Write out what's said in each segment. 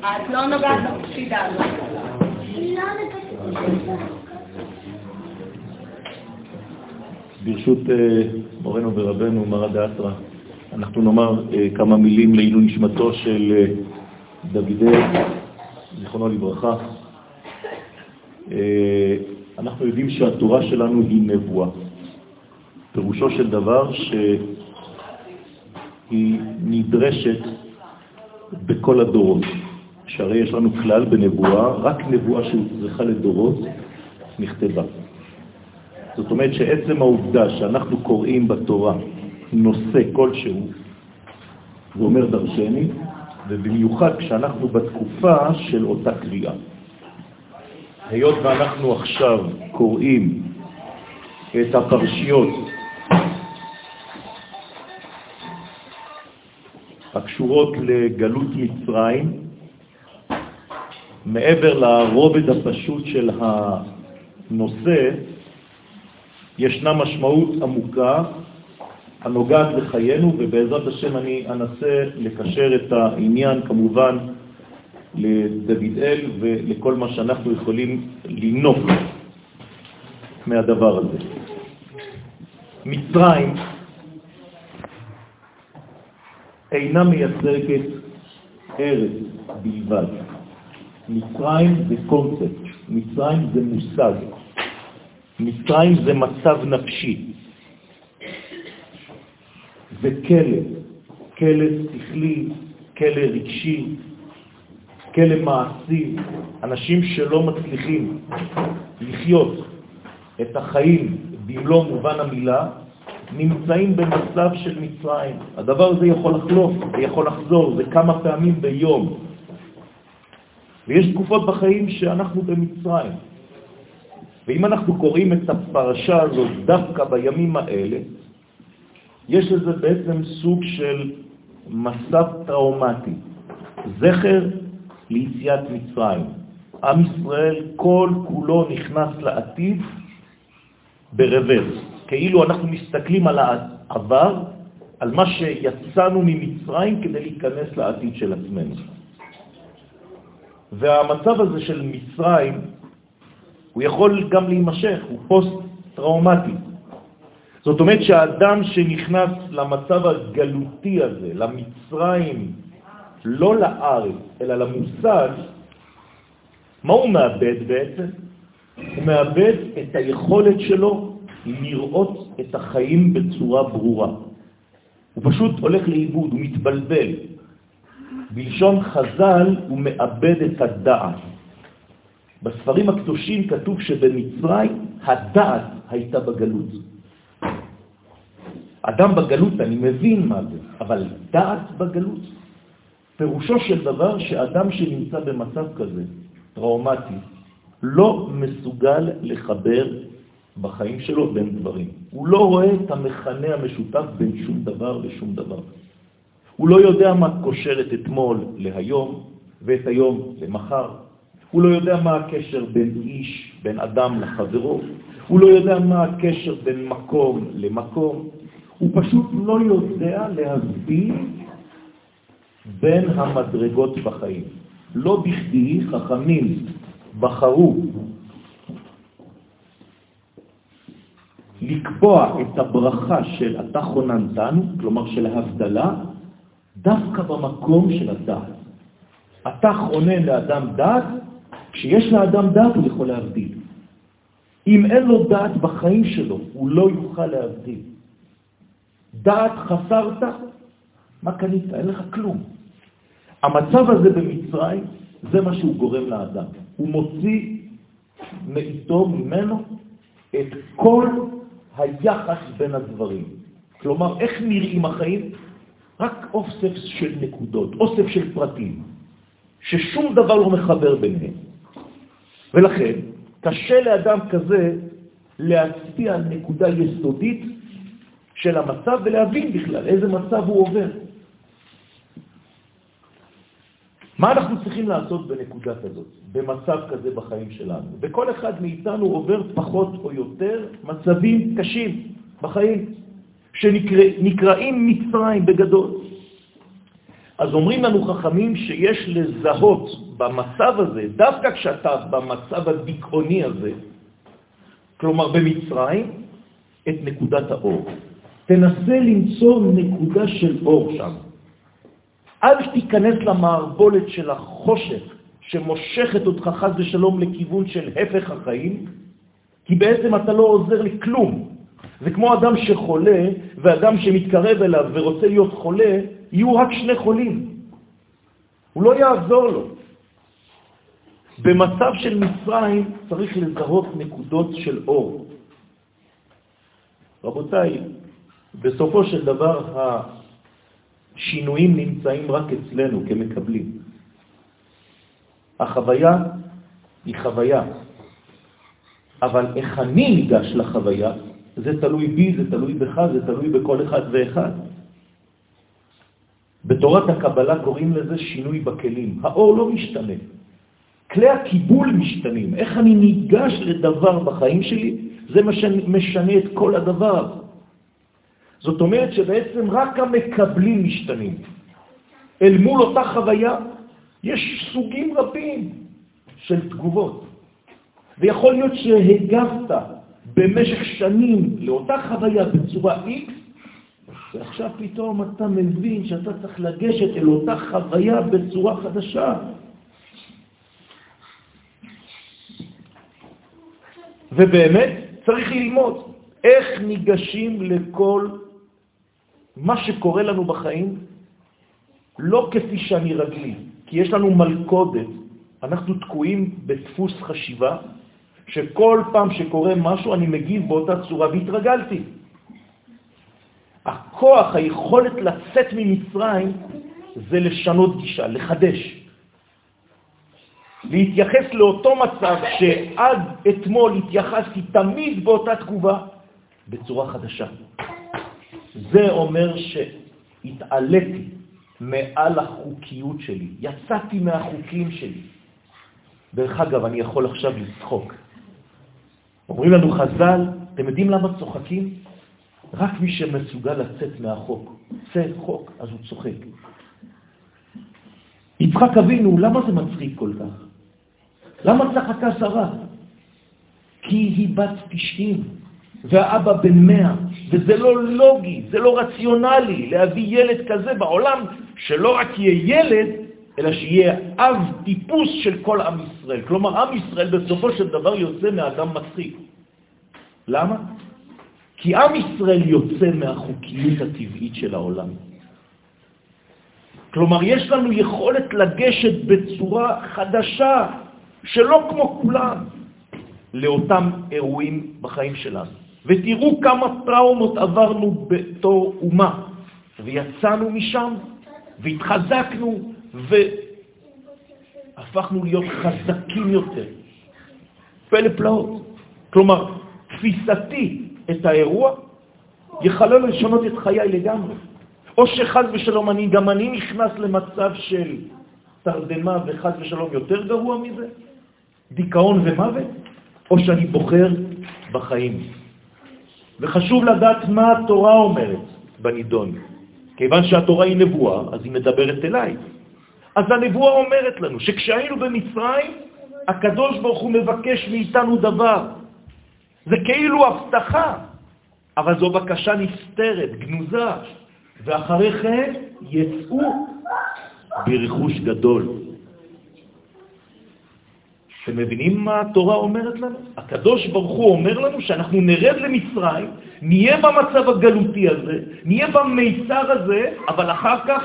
את לא נוגעת בפשיטה הזאת. ברשות אה, מורנו ורבנו, מרא דאתרא, אנחנו נאמר אה, כמה מילים לעילוי נשמתו של אה, דודי, זיכרונו לברכה. אנחנו יודעים שהתורה שלנו היא נבואה. פירושו של דבר שהיא נדרשת בכל הדורות. שהרי יש לנו כלל בנבואה, רק נבואה שהוצרכה לדורות נכתבה. זאת אומרת שעצם העובדה שאנחנו קוראים בתורה נושא כלשהו, זה אומר דרשני, ובמיוחד כשאנחנו בתקופה של אותה קריאה. היות ואנחנו עכשיו קוראים את הפרשיות הקשורות לגלות מצרים, מעבר לרובד הפשוט של הנושא, ישנה משמעות עמוקה הנוגעת לחיינו, ובעזרת השם אני אנסה לקשר את העניין כמובן לדוד אל ולכל מה שאנחנו יכולים לנוף מהדבר הזה. מצרים אינה מייצגת ארץ בלבד. מצרים זה קונספט, מצרים זה מושג, מצרים זה מצב נפשי, זה כלא, כלא שכלי, כלא רגשי, כלא מעשי, אנשים שלא מצליחים לחיות את החיים במלוא מובן המילה, נמצאים במצב של מצרים. הדבר הזה יכול לחלוף, זה יכול לחזור, זה כמה פעמים ביום. ויש תקופות בחיים שאנחנו במצרים. ואם אנחנו קוראים את הפרשה הזאת דווקא בימים האלה, יש לזה בעצם סוג של מסע טראומטי, זכר ליציאת מצרים. עם ישראל כל כולו נכנס לעתיד ברוורס, כאילו אנחנו מסתכלים על העבר, על מה שיצאנו ממצרים כדי להיכנס לעתיד של עצמנו. והמצב הזה של מצרים, הוא יכול גם להימשך, הוא פוסט-טראומטי. זאת אומרת שהאדם שנכנס למצב הגלותי הזה, למצרים, לא לארץ, אלא למושג, מה הוא מאבד בעצם? הוא מאבד את היכולת שלו לראות את החיים בצורה ברורה. הוא פשוט הולך לאיבוד, הוא מתבלבל. בלשון חז"ל הוא מאבד את הדעת. בספרים הקדושים כתוב שבמצרים הדעת הייתה בגלות. אדם בגלות, אני מבין מה זה, אבל דעת בגלות, פירושו של דבר שאדם שנמצא במצב כזה, טראומטי, לא מסוגל לחבר בחיים שלו בין דברים. הוא לא רואה את המכנה המשותף בין שום דבר לשום דבר. הוא לא יודע מה קושר את אתמול להיום ואת היום למחר. הוא לא יודע מה הקשר בין איש, בין אדם לחברו. הוא לא יודע מה הקשר בין מקום למקום. הוא פשוט לא יודע להסביר בין המדרגות בחיים. לא בכדי חכמים בחרו לקבוע את הברכה של אתה חוננתנו, כלומר של ההבדלה, דווקא במקום של הדעת. אתה חונן לאדם דעת, כשיש לאדם דעת הוא יכול להבדיל. אם אין לו דעת בחיים שלו, הוא לא יוכל להבדיל. דעת חסרת, מה קנית? אין לך כלום. המצב הזה במצרים, זה מה שהוא גורם לאדם. הוא מוציא מאיתו, ממנו, את כל היחס בין הדברים. כלומר, איך נראים החיים? רק אוסף של נקודות, אוסף של פרטים, ששום דבר לא מחבר ביניהם. ולכן, קשה לאדם כזה להצביע על נקודה יסודית של המצב ולהבין בכלל איזה מצב הוא עובר. מה אנחנו צריכים לעשות בנקודה כזאת, במצב כזה בחיים שלנו? וכל אחד מאיתנו עובר פחות או יותר מצבים קשים בחיים. שנקראים מצרים בגדול. אז אומרים לנו חכמים שיש לזהות במצב הזה, דווקא כשאתה במצב הדיכאוני הזה, כלומר במצרים, את נקודת האור. תנסה למצוא נקודה של אור שם. אל תיכנס למערבולת של החושך שמושכת אותך חז ושלום לכיוון של הפך החיים, כי בעצם אתה לא עוזר לכלום. זה כמו אדם שחולה ואדם שמתקרב אליו ורוצה להיות חולה, יהיו רק שני חולים. הוא לא יעזור לו. במצב של מצרים צריך לזהות נקודות של אור. רבותיי, בסופו של דבר השינויים נמצאים רק אצלנו כמקבלים. החוויה היא חוויה, אבל איך אני ניגש לחוויה, זה תלוי בי, זה תלוי בך, זה תלוי בכל אחד ואחד. בתורת הקבלה קוראים לזה שינוי בכלים. האור לא משתנה. כלי הקיבול משתנים. איך אני ניגש לדבר בחיים שלי, זה משנה את כל הדבר. זאת אומרת שבעצם רק המקבלים משתנים. אל מול אותה חוויה יש סוגים רבים של תגובות. ויכול להיות שהגבת במשך שנים לאותה חוויה בצורה X, ועכשיו פתאום אתה מבין שאתה צריך לגשת אל אותה חוויה בצורה חדשה. ובאמת צריך ללמוד איך ניגשים לכל מה שקורה לנו בחיים, לא כפי שאני רגיל, כי יש לנו מלכודת, אנחנו תקועים בדפוס חשיבה, שכל פעם שקורה משהו אני מגיב באותה צורה, והתרגלתי. הכוח, היכולת לצאת ממצרים, זה לשנות גישה, לחדש. להתייחס לאותו מצב שעד אתמול התייחסתי תמיד באותה תגובה, בצורה חדשה. זה אומר שהתעליתי מעל החוקיות שלי, יצאתי מהחוקים שלי. דרך אגב, אני יכול עכשיו לצחוק. אומרים לנו חז"ל, אתם יודעים למה צוחקים? רק מי שמסוגל לצאת מהחוק. צא חוק, אז הוא צוחק. יצחק אבינו, למה זה מצחיק כל כך? למה צחקה שרה? כי היא בת 90, והאבא בן 100, וזה לא לוגי, זה לא רציונלי להביא ילד כזה בעולם, שלא רק יהיה ילד, אלא שיהיה אב טיפוס של כל עם ישראל. כלומר, עם ישראל בסופו של דבר יוצא מאדם מצחיק. למה? כי עם ישראל יוצא מהחוקיות הטבעית של העולם. כלומר, יש לנו יכולת לגשת בצורה חדשה, שלא כמו כולם, לאותם אירועים בחיים שלנו. ותראו כמה טראומות עברנו בתור אומה, ויצאנו משם, והתחזקנו, והפכנו להיות חזקים יותר. פלא פלאות. כלומר, תפיסתי את האירוע יחלל לשנות את חיי לגמרי. או שחז ושלום אני, גם אני נכנס למצב של תרדמה וחז ושלום יותר גרוע מזה, דיכאון ומוות, או שאני בוחר בחיים. וחשוב לדעת מה התורה אומרת בנידון. כיוון שהתורה היא נבואה, אז היא מדברת אליי. אז הנבואה אומרת לנו שכשהיינו במצרים, הקדוש ברוך הוא מבקש מאיתנו דבר. זה כאילו הבטחה, אבל זו בקשה נסתרת, גנוזה, ואחרי כן יצאו ברכוש גדול. אתם מבינים מה התורה אומרת לנו? הקדוש ברוך הוא אומר לנו שאנחנו נרד למצרים, נהיה במצב הגלותי הזה, נהיה במיצר הזה, אבל אחר כך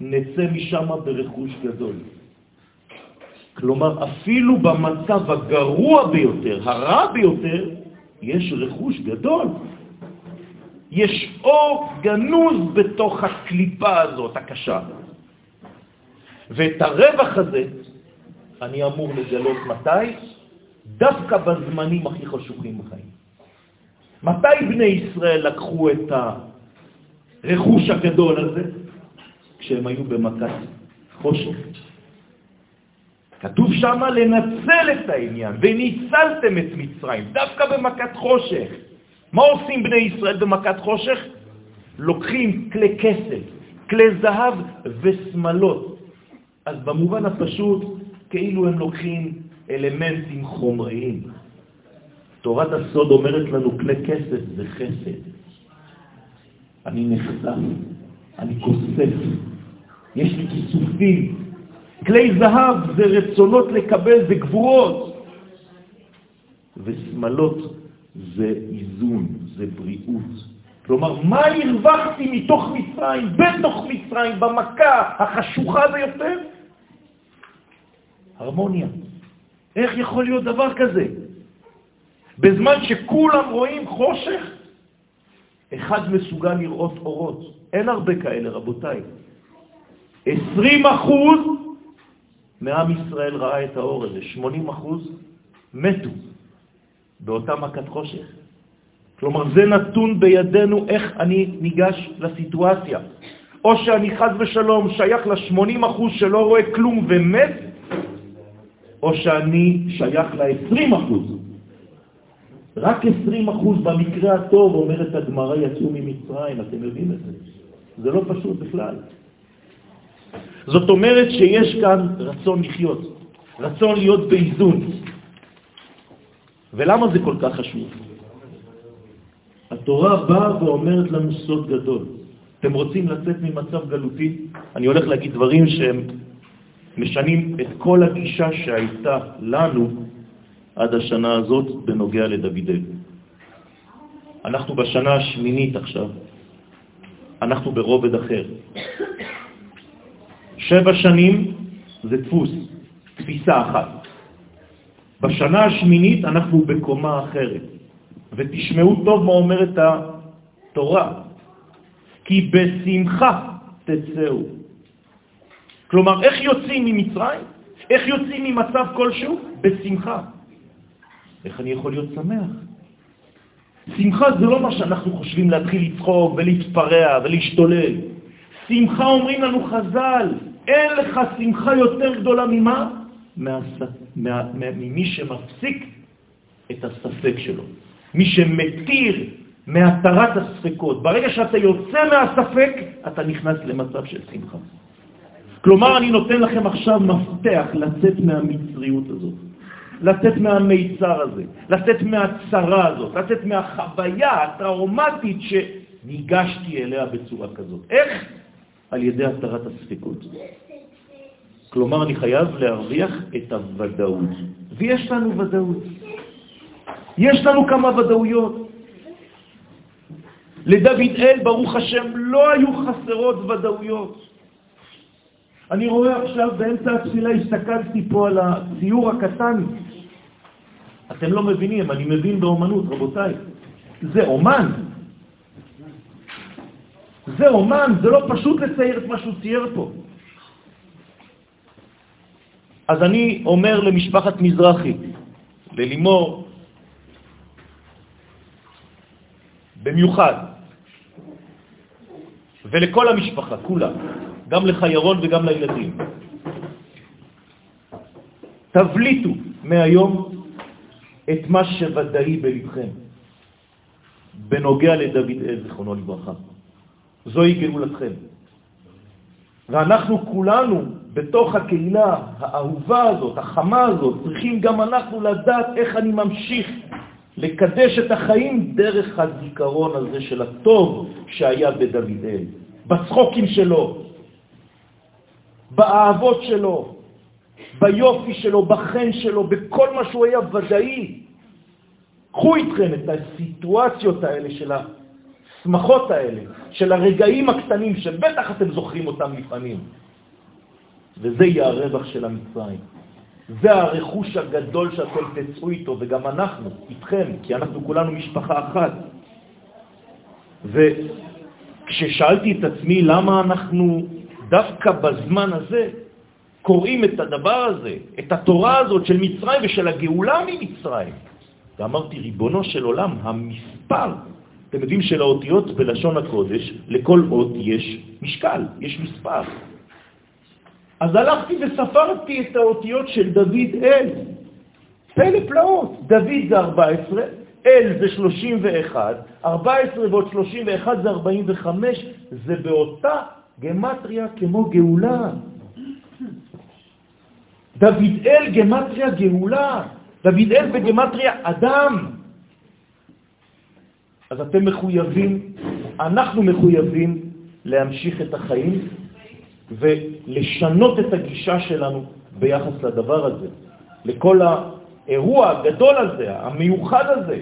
נצא משם ברכוש גדול. כלומר, אפילו במצב הגרוע ביותר, הרע ביותר, יש רכוש גדול. יש אור גנוז בתוך הקליפה הזאת, הקשה. ואת הרווח הזה אני אמור לגלות מתי? דווקא בזמנים הכי חשוכים בחיים. מתי בני ישראל לקחו את הרכוש הגדול הזה? כשהם היו במכת חושך. כתוב שם לנצל את העניין, וניצלתם את מצרים, דווקא במכת חושך. מה עושים בני ישראל במכת חושך? לוקחים כלי כסף, כלי זהב ושמלות. אז במובן הפשוט, כאילו הם לוקחים אלמנטים חומריים. תורת הסוד אומרת לנו כלי כסף זה חסד. אני נחשף, אני כוסף, יש לי כיסופים. כלי זהב זה רצונות לקבל, זה גבורות. ושמלות זה איזון, זה בריאות. כלומר, מה הרווחתי מתוך מצרים, בתוך מצרים, במכה החשוכה ביותר? הרמוניה. איך יכול להיות דבר כזה? בזמן שכולם רואים חושך, אחד מסוגל לראות אורות. אין הרבה כאלה, רבותיי. 20 אחוז מעם ישראל ראה את האור הזה, 80 אחוז מתו באותה מכת חושך. כלומר, זה נתון בידינו איך אני ניגש לסיטואציה. או שאני חז ושלום שייך ל-80 אחוז שלא רואה כלום ומת, או שאני שייך ל-20 אחוז. רק 20 אחוז במקרה הטוב, אומרת הגמרא, יצאו ממצרים, אתם יודעים את זה. זה לא פשוט בכלל. זאת אומרת שיש כאן רצון לחיות, רצון להיות באיזון. ולמה זה כל כך חשוב? התורה באה ואומרת לנו סוד גדול. אתם רוצים לצאת ממצב גלותי? אני הולך להגיד דברים שהם משנים את כל הגישה שהייתה לנו עד השנה הזאת בנוגע לדוד אל. אנחנו בשנה השמינית עכשיו, אנחנו ברובד אחר. שבע שנים זה דפוס, תפיסה אחת. בשנה השמינית אנחנו בקומה אחרת, ותשמעו טוב מה אומרת התורה, כי בשמחה תצאו. כלומר, איך יוצאים ממצרים? איך יוצאים ממצב כלשהו? בשמחה. איך אני יכול להיות שמח? שמחה זה לא מה שאנחנו חושבים להתחיל לצחוק ולהתפרע ולהשתולל. שמחה אומרים לנו חז"ל, אין לך שמחה יותר גדולה ממה? ממי שמפסיק את הספק שלו. מי שמתיר מהתרת הספקות. ברגע שאתה יוצא מהספק, אתה נכנס למצב של שמחה. כלומר, אני נותן לכם עכשיו מפתח לצאת מהמצריות הזאת, לצאת מהמיצר הזה, לצאת מהצרה הזאת, לצאת מהחוויה הטראומטית שניגשתי אליה בצורה כזאת. איך? על ידי התרת הספקות. כלומר, אני חייב להרוויח את הוודאות. ויש לנו ודאות. יש לנו כמה ודאויות. לדוד אל, ברוך השם, לא היו חסרות ודאויות. אני רואה עכשיו באמצע התפילה, הסתכלתי פה על הציור הקטן. אתם לא מבינים, אני מבין באומנות, רבותיי. זה אומן. זה אומן, זה לא פשוט לצייר את מה שהוא צייר פה. אז אני אומר למשפחת מזרחי, ללימור, במיוחד, ולכל המשפחה, כולה, גם לחיירון וגם לילדים, תבליטו מהיום את מה שוודאי בלבכם בנוגע לדוד אל, זכרונו לברכה. זוהי גאולתכם. ואנחנו כולנו בתוך הקהילה האהובה הזאת, החמה הזאת, צריכים גם אנחנו לדעת איך אני ממשיך לקדש את החיים דרך הזיכרון הזה של הטוב שהיה בדוד אל, בצחוקים שלו, באהבות שלו, ביופי שלו, בחן שלו, בכל מה שהוא היה ודאי. קחו איתכם את הסיטואציות האלה של השמחות האלה, של הרגעים הקטנים שבטח אתם זוכרים אותם לפעמים. וזה יהיה הרווח של המצרים. זה הרכוש הגדול שאתם תצאו איתו, וגם אנחנו, איתכם, כי אנחנו כולנו משפחה אחת. וכששאלתי את עצמי למה אנחנו דווקא בזמן הזה קוראים את הדבר הזה, את התורה הזאת של מצרים ושל הגאולה ממצרים, ואמרתי, ריבונו של עולם, המספר, אתם יודעים שלאותיות בלשון הקודש, לכל אות יש משקל, יש מספר. אז הלכתי וספרתי את האותיות של דוד אל. פלא פלאות. דוד זה 14, אל זה 31, 14 ועוד 31 זה 45, זה באותה גמטריה כמו גאולה. דוד אל גמטריה גאולה. דוד אל בגמטריה אדם. אז אתם מחויבים, אנחנו מחויבים להמשיך את החיים ולשנות את הגישה שלנו ביחס לדבר הזה, לכל האירוע הגדול הזה, המיוחד הזה,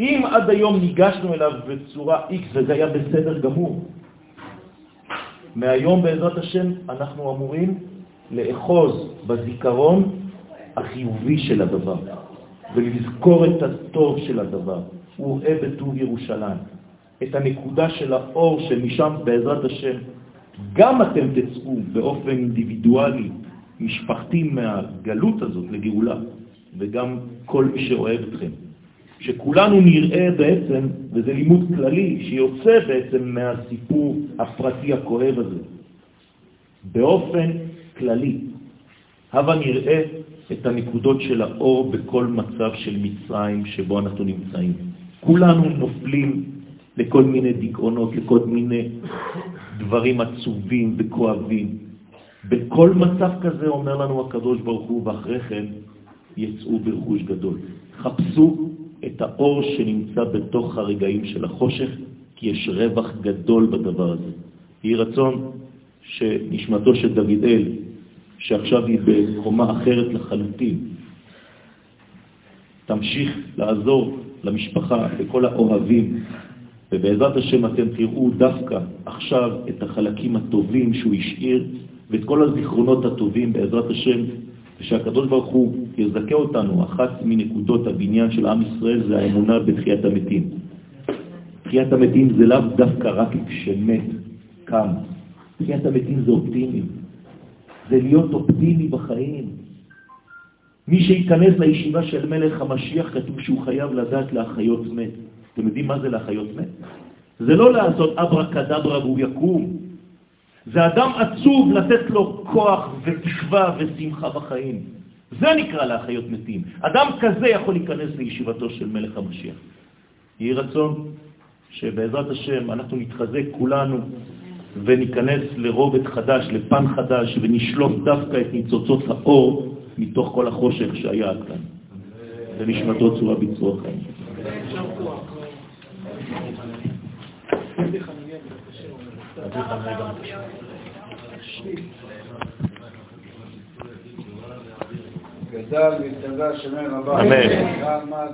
שאם עד היום ניגשנו אליו בצורה X וזה היה בסדר גמור, מהיום בעזרת השם אנחנו אמורים לאחוז בזיכרון החיובי של הדבר ולזכור את הטוב של הדבר. הוא רואה בטוב ירושלים. את הנקודה של האור שמשם בעזרת השם גם אתם תצאו באופן אינדיבידואלי, משפחתי מהגלות הזאת לגאולה, וגם כל מי שאוהב אתכם. שכולנו נראה בעצם, וזה לימוד כללי, שיוצא בעצם מהסיפור הפרטי הכואב הזה. באופן כללי, הבה נראה את הנקודות של האור בכל מצב של מצרים שבו אנחנו נמצאים. כולנו נופלים לכל מיני דיכאונות, לכל מיני דברים עצובים וכואבים. בכל מצב כזה אומר לנו הקדוש ברוך הוא, ואחרי כן יצאו ברכוש גדול. חפשו את האור שנמצא בתוך הרגעים של החושך, כי יש רווח גדול בדבר הזה. יהי רצון שנשמתו של דוד אל, שעכשיו היא בקומה אחרת לחלוטין, תמשיך לעזור למשפחה, לכל האוהבים, ובעזרת השם אתם תראו דווקא עכשיו את החלקים הטובים שהוא השאיר ואת כל הזיכרונות הטובים בעזרת השם, ושהקדוש ברוך הוא יזכה אותנו. אחת מנקודות הבניין של עם ישראל זה האמונה בתחיית המתים. תחיית המתים זה לאו דווקא רק כשמת קם. תחיית המתים זה אופטימי. זה להיות אופטימי בחיים. מי שייכנס לישיבה של מלך המשיח, כתוב שהוא חייב לדעת להחיות מת. אתם יודעים מה זה להחיות מת? זה לא לעשות אברה קדברה והוא יקום. זה אדם עצוב לתת לו כוח ותקווה ושמחה בחיים. זה נקרא להחיות מתים. אדם כזה יכול להיכנס לישיבתו של מלך המשיח. יהי רצון שבעזרת השם אנחנו נתחזק כולנו וניכנס לרובד חדש, לפן חדש, ונשלוף דווקא את ניצוצות האור מתוך כל החושך שהיה עד כאן. ונשמתו צורה בצרור חיים. גדל והתגדל שמי רבה. אמן.